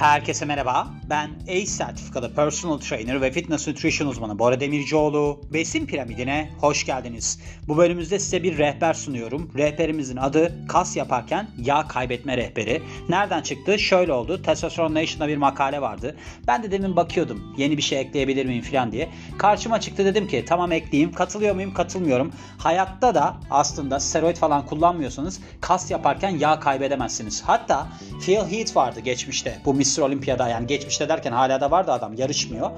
Herkese merhaba. Ben ACE sertifikalı personal trainer ve fitness nutrition uzmanı Bora Demircioğlu. Besin piramidine hoş geldiniz. Bu bölümümüzde size bir rehber sunuyorum. Rehberimizin adı kas yaparken yağ kaybetme rehberi. Nereden çıktı? Şöyle oldu. Testosterone Nation'da bir makale vardı. Ben de demin bakıyordum. Yeni bir şey ekleyebilir miyim falan diye. Karşıma çıktı dedim ki tamam ekleyeyim. Katılıyor muyum? Katılmıyorum. Hayatta da aslında steroid falan kullanmıyorsanız kas yaparken yağ kaybedemezsiniz. Hatta Phil Heath vardı geçmişte. Bu Mr. Olympia'da yani geçmişte derken hala da vardı adam yarışmıyor.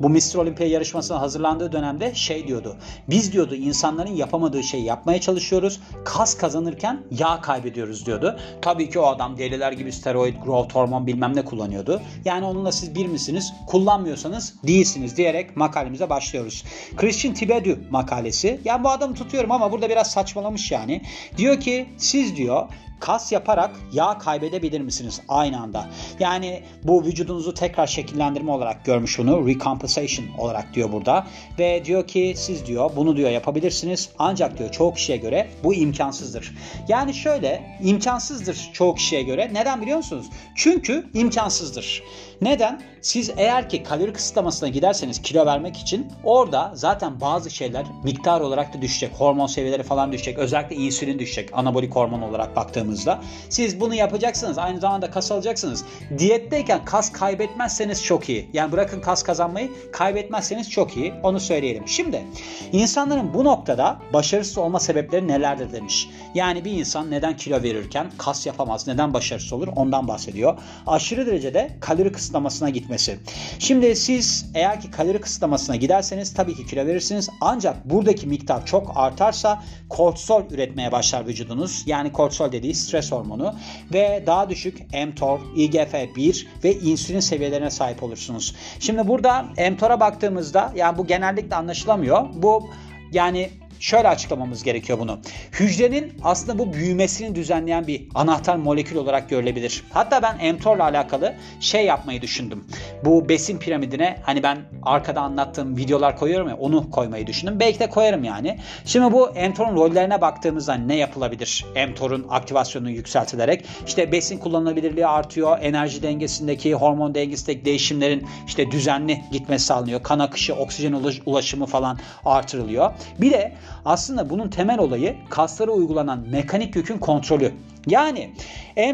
Bu Mr. Olympia yarışmasına hazırlandığı dönemde şey diyordu. Biz diyordu insanların yapamadığı şeyi yapmaya çalışıyoruz. Kas kazanırken yağ kaybediyoruz diyordu. Tabii ki o adam deliler gibi steroid, growth hormon bilmem ne kullanıyordu. Yani onunla siz bir misiniz? Kullanmıyorsanız değilsiniz diyerek makalemize başlıyoruz. Christian Tibedü makalesi. Yani bu adamı tutuyorum ama burada biraz saçmalamış yani. Diyor ki siz diyor kas yaparak yağ kaybedebilir misiniz aynı anda? Yani bu vücudunuzu tekrar şekillendirme olarak görmüş bunu. Recompensation olarak diyor burada. Ve diyor ki siz diyor bunu diyor yapabilirsiniz. Ancak diyor çoğu kişiye göre bu imkansızdır. Yani şöyle imkansızdır çoğu kişiye göre. Neden biliyor musunuz? Çünkü imkansızdır. Neden? Siz eğer ki kalori kısıtlamasına giderseniz kilo vermek için orada zaten bazı şeyler miktar olarak da düşecek. Hormon seviyeleri falan düşecek. Özellikle insülin düşecek anabolik hormon olarak baktığımızda. Siz bunu yapacaksınız. Aynı zamanda kas alacaksınız. Diyetteyken kas kaybetmezseniz çok iyi. Yani bırakın kas kazanmayı kaybetmezseniz çok iyi. Onu söyleyelim. Şimdi insanların bu noktada başarısız olma sebepleri nelerdir demiş. Yani bir insan neden kilo verirken kas yapamaz, neden başarısız olur ondan bahsediyor. Aşırı derecede kalori kısıtlamasına gitmesi. Şimdi siz eğer ki kalori kısıtlamasına giderseniz tabii ki kilo verirsiniz. Ancak buradaki miktar çok artarsa kortisol üretmeye başlar vücudunuz. Yani kortisol dediği stres hormonu ve daha düşük mTOR, IGF-1 ve insülin seviyelerine sahip olursunuz. Şimdi burada mTOR'a baktığımızda yani bu genellikle anlaşılamıyor. Bu yani şöyle açıklamamız gerekiyor bunu. Hücrenin aslında bu büyümesini düzenleyen bir anahtar molekül olarak görülebilir. Hatta ben mTOR ile alakalı şey yapmayı düşündüm. Bu besin piramidine hani ben arkada anlattığım videolar koyuyorum ya onu koymayı düşündüm. Belki de koyarım yani. Şimdi bu mTOR'un rollerine baktığımızda ne yapılabilir? mTOR'un aktivasyonu yükseltilerek işte besin kullanılabilirliği artıyor. Enerji dengesindeki, hormon dengesindeki değişimlerin işte düzenli gitmesi sağlanıyor. Kan akışı, oksijen ulaşımı falan artırılıyor. Bir de aslında bunun temel olayı kaslara uygulanan mekanik yükün kontrolü. Yani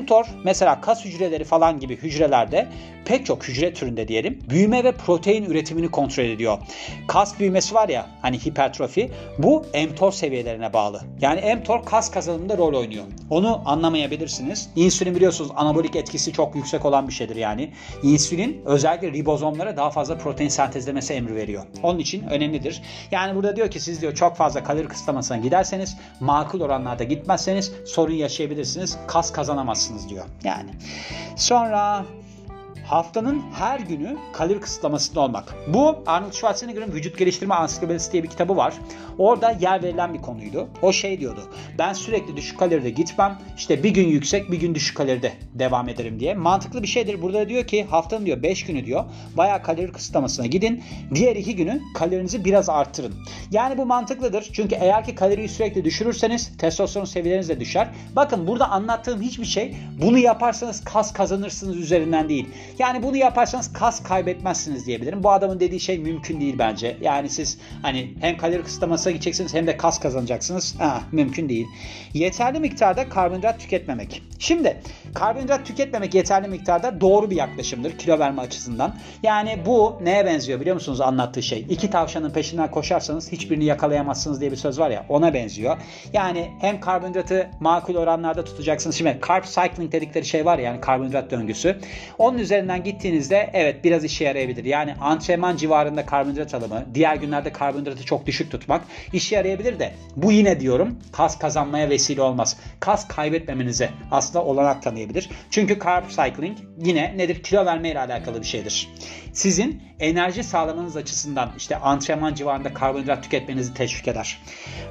mTOR mesela kas hücreleri falan gibi hücrelerde pek çok hücre türünde diyelim büyüme ve protein üretimini kontrol ediyor. Kas büyümesi var ya hani hipertrofi bu mTOR seviyelerine bağlı. Yani mTOR kas kazanımında rol oynuyor. Onu anlamayabilirsiniz. İnsülin biliyorsunuz anabolik etkisi çok yüksek olan bir şeydir yani. İnsülin özellikle ribozomlara daha fazla protein sentezlemesi emri veriyor. Onun için önemlidir. Yani burada diyor ki siz diyor çok fazla kalori kısıtlamasına giderseniz makul oranlarda gitmezseniz sorun yaşayabilirsiniz. Kas kazanamazsınız diyor. Yani sonra haftanın her günü kalori kısıtlamasında olmak. Bu Arnold Schwarzenegger'ın Vücut Geliştirme Ansiklopedisi diye bir kitabı var. Orada yer verilen bir konuydu. O şey diyordu. Ben sürekli düşük kaloride gitmem. İşte bir gün yüksek bir gün düşük kaloride devam ederim diye. Mantıklı bir şeydir. Burada diyor ki haftanın diyor 5 günü diyor bayağı kalori kısıtlamasına gidin. Diğer 2 günü kalorinizi biraz arttırın. Yani bu mantıklıdır. Çünkü eğer ki kaloriyi sürekli düşürürseniz testosteron seviyeleriniz de düşer. Bakın burada anlattığım hiçbir şey bunu yaparsanız kas kazanırsınız üzerinden değil. Yani bunu yaparsanız kas kaybetmezsiniz diyebilirim. Bu adamın dediği şey mümkün değil bence. Yani siz hani hem kalori kısıtlamasına gideceksiniz hem de kas kazanacaksınız. Ha, mümkün değil. Yeterli miktarda karbonhidrat tüketmemek. Şimdi karbonhidrat tüketmemek yeterli miktarda doğru bir yaklaşımdır kilo verme açısından. Yani bu neye benziyor biliyor musunuz anlattığı şey? İki tavşanın peşinden koşarsanız hiçbirini yakalayamazsınız diye bir söz var ya ona benziyor. Yani hem karbonhidratı makul oranlarda tutacaksınız. Şimdi carb cycling dedikleri şey var ya yani karbonhidrat döngüsü. Onun üzerinden gittiğinizde evet biraz işe yarayabilir. Yani antrenman civarında karbonhidrat alımı, diğer günlerde karbonhidratı çok düşük tutmak işe yarayabilir de bu yine diyorum kas kazanmaya vesile olmaz. Kas kaybetmemenize aslında olanak tanıyabilir. Çünkü carb cycling yine nedir? Kilo verme ile alakalı bir şeydir. Sizin enerji sağlamanız açısından işte antrenman civarında karbonhidrat tüketmenizi teşvik eder.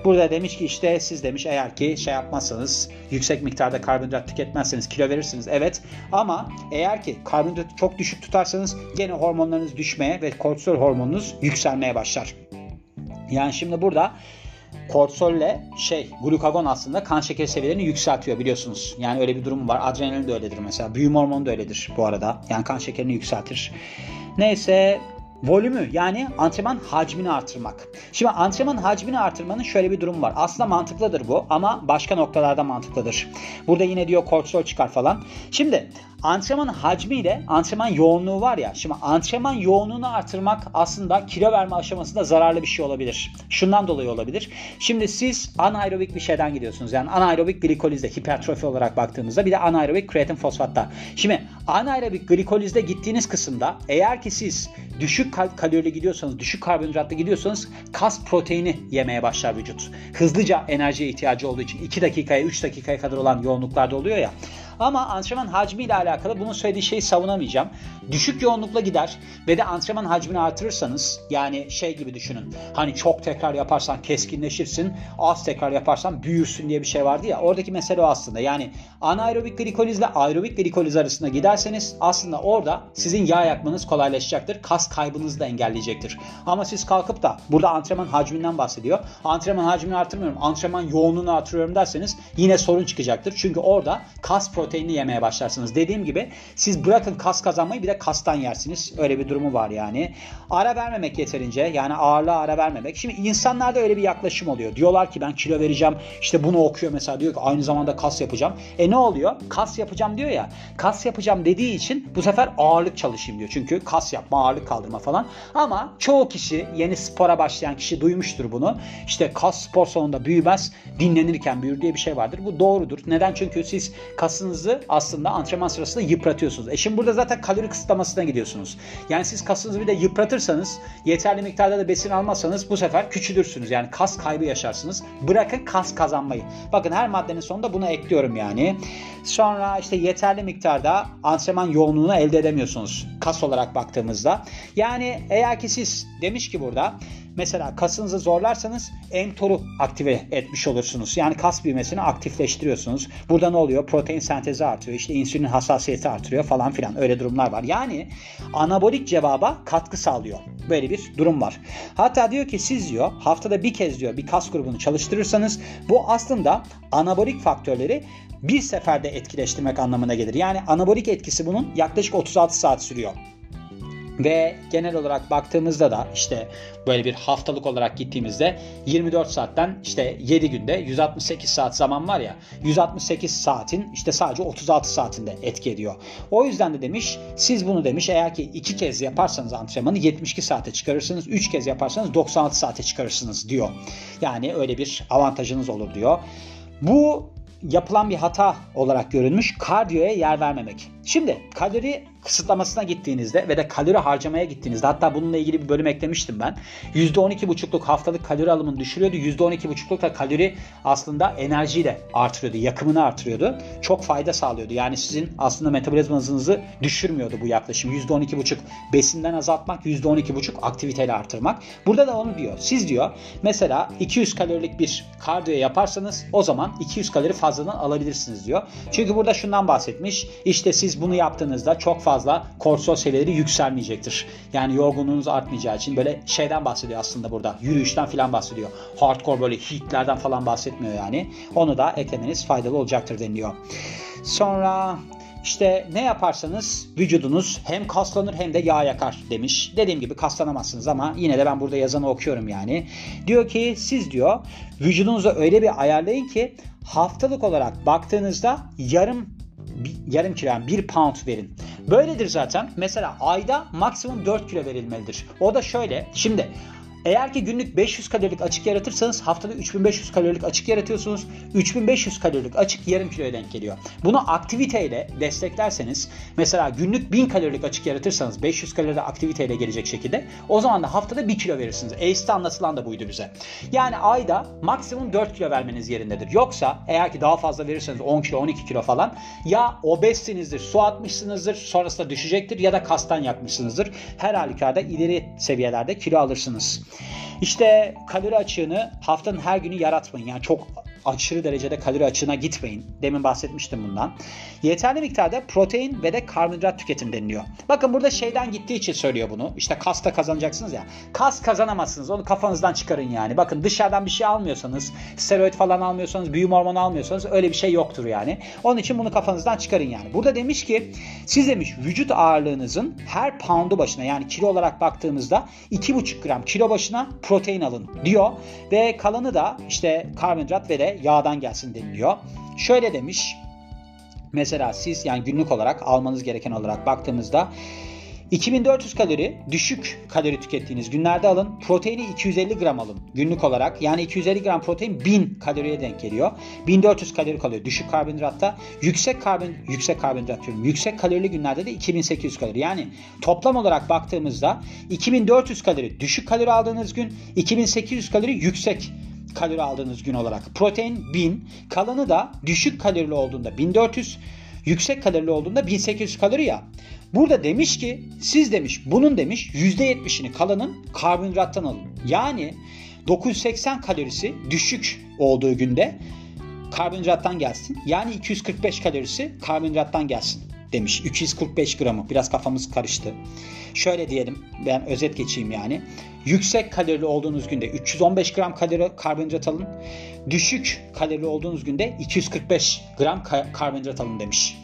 Burada demiş ki işte siz demiş eğer ki şey yapmazsanız yüksek miktarda karbonhidrat tüketmezseniz kilo verirsiniz. Evet ama eğer ki karbonhidratı çok düşük tutarsanız gene hormonlarınız düşmeye ve kortisol hormonunuz yükselmeye başlar. Yani şimdi burada kortisolle şey glukagon aslında kan şekeri seviyelerini yükseltiyor biliyorsunuz. Yani öyle bir durum var. Adrenalin de öyledir mesela. Büyüme hormonu da öyledir bu arada. Yani kan şekerini yükseltir. Neyse volümü yani antrenman hacmini artırmak. Şimdi antrenman hacmini artırmanın şöyle bir durum var. Aslında mantıklıdır bu ama başka noktalarda mantıklıdır. Burada yine diyor kortisol çıkar falan. Şimdi antrenman hacmi ile antrenman yoğunluğu var ya. Şimdi antrenman yoğunluğunu artırmak aslında kilo verme aşamasında zararlı bir şey olabilir. Şundan dolayı olabilir. Şimdi siz anaerobik bir şeyden gidiyorsunuz. Yani anaerobik glikolizde hipertrofi olarak baktığımızda bir de anaerobik kreatin fosfatta. Şimdi anaerobik glikolizde gittiğiniz kısımda eğer ki siz düşük kalorili gidiyorsanız, düşük karbonhidratlı gidiyorsanız kas proteini yemeye başlar vücut. Hızlıca enerjiye ihtiyacı olduğu için 2 dakikaya 3 dakikaya kadar olan yoğunluklarda oluyor ya. Ama antrenman hacmi ile alakalı bunun söylediği şeyi savunamayacağım. Düşük yoğunlukla gider ve de antrenman hacmini artırırsanız yani şey gibi düşünün. Hani çok tekrar yaparsan keskinleşirsin, az tekrar yaparsan büyürsün diye bir şey vardı ya. Oradaki mesele o aslında. Yani anaerobik glikoliz ile aerobik glikoliz arasında giderseniz aslında orada sizin yağ yakmanız kolaylaşacaktır. Kas kaybınızı da engelleyecektir. Ama siz kalkıp da burada antrenman hacminden bahsediyor. Antrenman hacmini artırmıyorum, antrenman yoğunluğunu artırıyorum derseniz yine sorun çıkacaktır. Çünkü orada kas proteinini yemeye başlarsınız. Dediğim gibi siz bırakın kas kazanmayı bir de kastan yersiniz. Öyle bir durumu var yani. Ara vermemek yeterince yani ağırlığa ara vermemek. Şimdi insanlarda öyle bir yaklaşım oluyor. Diyorlar ki ben kilo vereceğim. İşte bunu okuyor mesela diyor ki aynı zamanda kas yapacağım. E ne oluyor? Kas yapacağım diyor ya. Kas yapacağım dediği için bu sefer ağırlık çalışayım diyor. Çünkü kas yapma, ağırlık kaldırma falan. Ama çoğu kişi yeni spora başlayan kişi duymuştur bunu. İşte kas spor salonunda büyümez, dinlenirken büyür diye bir şey vardır. Bu doğrudur. Neden? Çünkü siz kasınızı aslında antrenman sırasında yıpratıyorsunuz. E şimdi burada zaten kalori kısıtlamasına gidiyorsunuz. Yani siz kasınızı bir de yıpratırsanız, yeterli miktarda da besin almazsanız bu sefer küçülürsünüz. Yani kas kaybı yaşarsınız. Bırakın kas kazanmayı. Bakın her maddenin sonunda bunu ekliyorum yani. Sonra işte yeterli miktarda antrenman yoğunluğunu elde edemiyorsunuz. Kas olarak baktığımızda. Yani eğer ki siz demiş ki burada Mesela kasınızı zorlarsanız mTOR'u aktive etmiş olursunuz. Yani kas büyümesini aktifleştiriyorsunuz. Burada ne oluyor? Protein sentezi artıyor. İşte insülin hassasiyeti artırıyor falan filan. Öyle durumlar var. Yani anabolik cevaba katkı sağlıyor. Böyle bir durum var. Hatta diyor ki siz diyor haftada bir kez diyor bir kas grubunu çalıştırırsanız bu aslında anabolik faktörleri bir seferde etkileştirmek anlamına gelir. Yani anabolik etkisi bunun yaklaşık 36 saat sürüyor. Ve genel olarak baktığımızda da işte böyle bir haftalık olarak gittiğimizde 24 saatten işte 7 günde 168 saat zaman var ya 168 saatin işte sadece 36 saatinde etki ediyor. O yüzden de demiş siz bunu demiş eğer ki 2 kez yaparsanız antrenmanı 72 saate çıkarırsınız. 3 kez yaparsanız 96 saate çıkarırsınız diyor. Yani öyle bir avantajınız olur diyor. Bu yapılan bir hata olarak görülmüş kardiyoya yer vermemek. Şimdi kalori kısıtlamasına gittiğinizde ve de kalori harcamaya gittiğinizde hatta bununla ilgili bir bölüm eklemiştim ben. %12,5'luk haftalık kalori alımını düşürüyordu. %12,5'luk da kalori aslında enerjiyi de artırıyordu. Yakımını artırıyordu. Çok fayda sağlıyordu. Yani sizin aslında metabolizma hızınızı düşürmüyordu bu yaklaşım. %12,5 besinden azaltmak, %12,5 aktiviteyle artırmak. Burada da onu diyor. Siz diyor mesela 200 kalorilik bir kardiyo yaparsanız o zaman 200 kalori fazladan alabilirsiniz diyor. Çünkü burada şundan bahsetmiş. İşte siz bunu yaptığınızda çok fazla fazla kortisol seviyeleri yükselmeyecektir. Yani yorgunluğunuz artmayacağı için böyle şeyden bahsediyor aslında burada. Yürüyüşten falan bahsediyor. Hardcore böyle heatlerden falan bahsetmiyor yani. Onu da eklemeniz faydalı olacaktır deniliyor. Sonra işte ne yaparsanız vücudunuz hem kaslanır hem de yağ yakar demiş. Dediğim gibi kaslanamazsınız ama yine de ben burada yazanı okuyorum yani. Diyor ki siz diyor vücudunuzu öyle bir ayarlayın ki haftalık olarak baktığınızda yarım yarım kilo yani 1 pound verin. Böyledir zaten. Mesela ayda maksimum 4 kilo verilmelidir. O da şöyle. Şimdi eğer ki günlük 500 kalorilik açık yaratırsanız haftada 3500 kalorilik açık yaratıyorsunuz. 3500 kalorilik açık yarım kiloya denk geliyor. Bunu aktiviteyle desteklerseniz mesela günlük 1000 kalorilik açık yaratırsanız 500 kalori aktiviteyle gelecek şekilde o zaman da haftada 1 kilo verirsiniz. ACE'de anlatılan da buydu bize. Yani ayda maksimum 4 kilo vermeniz yerindedir. Yoksa eğer ki daha fazla verirseniz 10 kilo 12 kilo falan ya obezsinizdir, su atmışsınızdır sonrasında düşecektir ya da kastan yakmışsınızdır. Her halükarda ileri seviyelerde kilo alırsınız. İşte kalori açığını haftanın her günü yaratmayın. Yani çok aşırı derecede kalori açığına gitmeyin. Demin bahsetmiştim bundan. Yeterli miktarda protein ve de karbonhidrat tüketin deniliyor. Bakın burada şeyden gittiği için söylüyor bunu. İşte kasta kazanacaksınız ya. Kas kazanamazsınız. Onu kafanızdan çıkarın yani. Bakın dışarıdan bir şey almıyorsanız, steroid falan almıyorsanız, büyüme hormonu almıyorsanız öyle bir şey yoktur yani. Onun için bunu kafanızdan çıkarın yani. Burada demiş ki siz demiş vücut ağırlığınızın her poundu başına yani kilo olarak baktığımızda 2,5 gram kilo başına protein alın diyor ve kalanı da işte karbonhidrat ve de yağdan gelsin deniliyor. Şöyle demiş. Mesela siz yani günlük olarak almanız gereken olarak baktığımızda 2400 kalori düşük kalori tükettiğiniz günlerde alın. Proteini 250 gram alın günlük olarak. Yani 250 gram protein 1000 kaloriye denk geliyor. 1400 kalori kalıyor düşük karbonhidratta. Yüksek karbon yüksek karbonhidrat diyorum. Yüksek kalorili günlerde de 2800 kalori. Yani toplam olarak baktığımızda 2400 kalori düşük kalori aldığınız gün, 2800 kalori yüksek kalori aldığınız gün olarak. Protein 1000, kalanı da düşük kalorili olduğunda 1400, yüksek kalorili olduğunda 1800 kalori ya. Burada demiş ki siz demiş bunun demiş %70'ini kalanın karbonhidrattan alın. Yani 980 kalorisi düşük olduğu günde karbonhidrattan gelsin. Yani 245 kalorisi karbonhidrattan gelsin demiş. 245 gramı. Biraz kafamız karıştı. Şöyle diyelim ben özet geçeyim yani. Yüksek kalorili olduğunuz günde 315 gram kalori karbonhidrat alın. Düşük kalorili olduğunuz günde 245 gram karbonhidrat alın demiş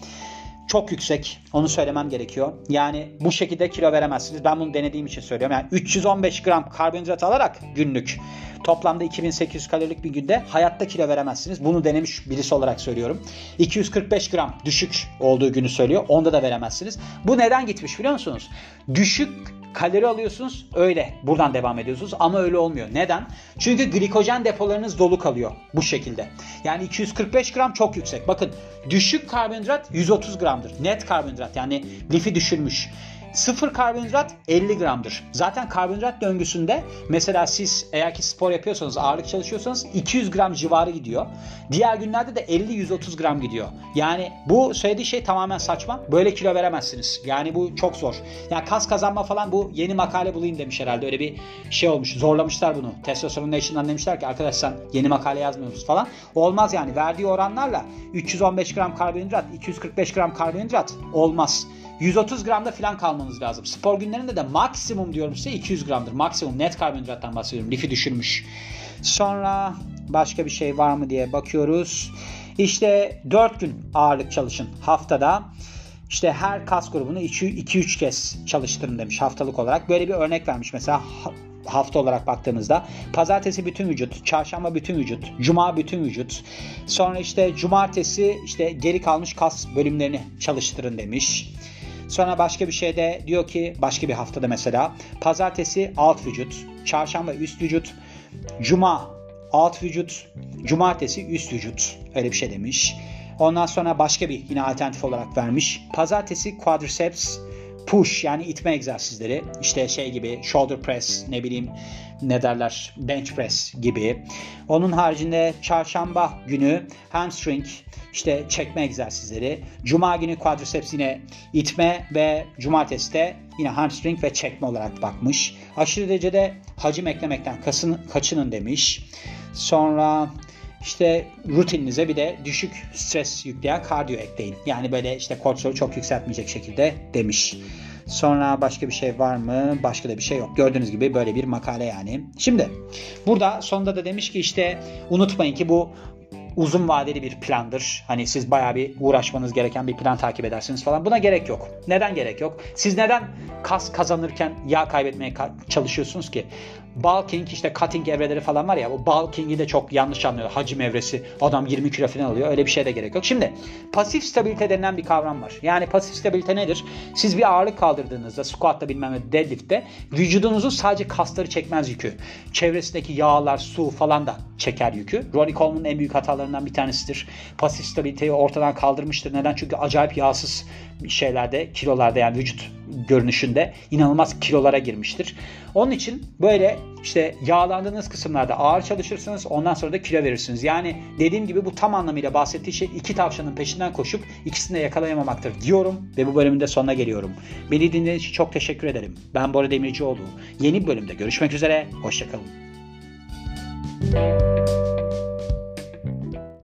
çok yüksek. Onu söylemem gerekiyor. Yani bu şekilde kilo veremezsiniz. Ben bunu denediğim için söylüyorum. Yani 315 gram karbonhidrat alarak günlük toplamda 2800 kalorilik bir günde hayatta kilo veremezsiniz. Bunu denemiş birisi olarak söylüyorum. 245 gram düşük olduğu günü söylüyor. Onda da veremezsiniz. Bu neden gitmiş biliyor musunuz? Düşük kalori alıyorsunuz öyle buradan devam ediyorsunuz ama öyle olmuyor. Neden? Çünkü glikojen depolarınız dolu kalıyor bu şekilde. Yani 245 gram çok yüksek. Bakın düşük karbonhidrat 130 gramdır. Net karbonhidrat yani lifi düşürmüş. Sıfır karbonhidrat 50 gramdır. Zaten karbonhidrat döngüsünde mesela siz eğer ki spor yapıyorsanız, ağırlık çalışıyorsanız 200 gram civarı gidiyor. Diğer günlerde de 50-130 gram gidiyor. Yani bu söylediği şey tamamen saçma. Böyle kilo veremezsiniz. Yani bu çok zor. Yani kas kazanma falan bu yeni makale bulayım demiş herhalde. Öyle bir şey olmuş. Zorlamışlar bunu. Testosteron Nation'dan demişler ki arkadaş sen yeni makale yazmıyorsunuz falan. Olmaz yani. Verdiği oranlarla 315 gram karbonhidrat, 245 gram karbonhidrat olmaz. 130 gramda falan kalmanız lazım. Spor günlerinde de maksimum diyorum size 200 gramdır. Maksimum net karbonhidrattan bahsediyorum. Lifi düşürmüş. Sonra başka bir şey var mı diye bakıyoruz. İşte 4 gün ağırlık çalışın haftada. İşte her kas grubunu 2-3 kez çalıştırın demiş haftalık olarak. Böyle bir örnek vermiş mesela hafta olarak baktığımızda pazartesi bütün vücut, çarşamba bütün vücut, cuma bütün vücut. Sonra işte cumartesi işte geri kalmış kas bölümlerini çalıştırın demiş. Sonra başka bir şeyde diyor ki başka bir haftada mesela pazartesi alt vücut, çarşamba üst vücut, cuma alt vücut, cumartesi üst vücut. Öyle bir şey demiş. Ondan sonra başka bir yine alternatif olarak vermiş. Pazartesi quadriceps, push yani itme egzersizleri. İşte şey gibi shoulder press ne bileyim ne derler bench press gibi. Onun haricinde çarşamba günü hamstring işte çekme egzersizleri. Cuma günü quadriceps yine itme ve cumartesi de yine hamstring ve çekme olarak bakmış. Aşırı derecede hacim eklemekten kasın, kaçının demiş. Sonra işte rutininize bir de düşük stres yükleyen kardiyo ekleyin. Yani böyle işte kortisol çok yükseltmeyecek şekilde demiş. Sonra başka bir şey var mı? Başka da bir şey yok. Gördüğünüz gibi böyle bir makale yani. Şimdi burada sonunda da demiş ki işte unutmayın ki bu uzun vadeli bir plandır. Hani siz bayağı bir uğraşmanız gereken bir plan takip edersiniz falan. Buna gerek yok. Neden gerek yok? Siz neden kas kazanırken yağ kaybetmeye çalışıyorsunuz ki? Bulking işte cutting evreleri falan var ya o bulking'i de çok yanlış anlıyor. Hacim evresi adam 20 kilo falan alıyor. Öyle bir şeye de gerek yok. Şimdi pasif stabilite denilen bir kavram var. Yani pasif stabilite nedir? Siz bir ağırlık kaldırdığınızda squat'ta bilmem ne deadlift'te vücudunuzun sadece kasları çekmez yükü. Çevresindeki yağlar, su falan da çeker yükü. Ronnie Coleman'ın en büyük hatalarından bir tanesidir. Pasif stabiliteyi ortadan kaldırmıştır. Neden? Çünkü acayip yağsız şeylerde, kilolarda yani vücut görünüşünde inanılmaz kilolara girmiştir. Onun için böyle işte yağlandığınız kısımlarda ağır çalışırsınız ondan sonra da kilo verirsiniz. Yani dediğim gibi bu tam anlamıyla bahsettiği şey iki tavşanın peşinden koşup ikisini de yakalayamamaktır diyorum ve bu bölümün de sonuna geliyorum. Beni dinlediğiniz için çok teşekkür ederim. Ben Bora Demircioğlu. Yeni bölümde görüşmek üzere. Hoşçakalın.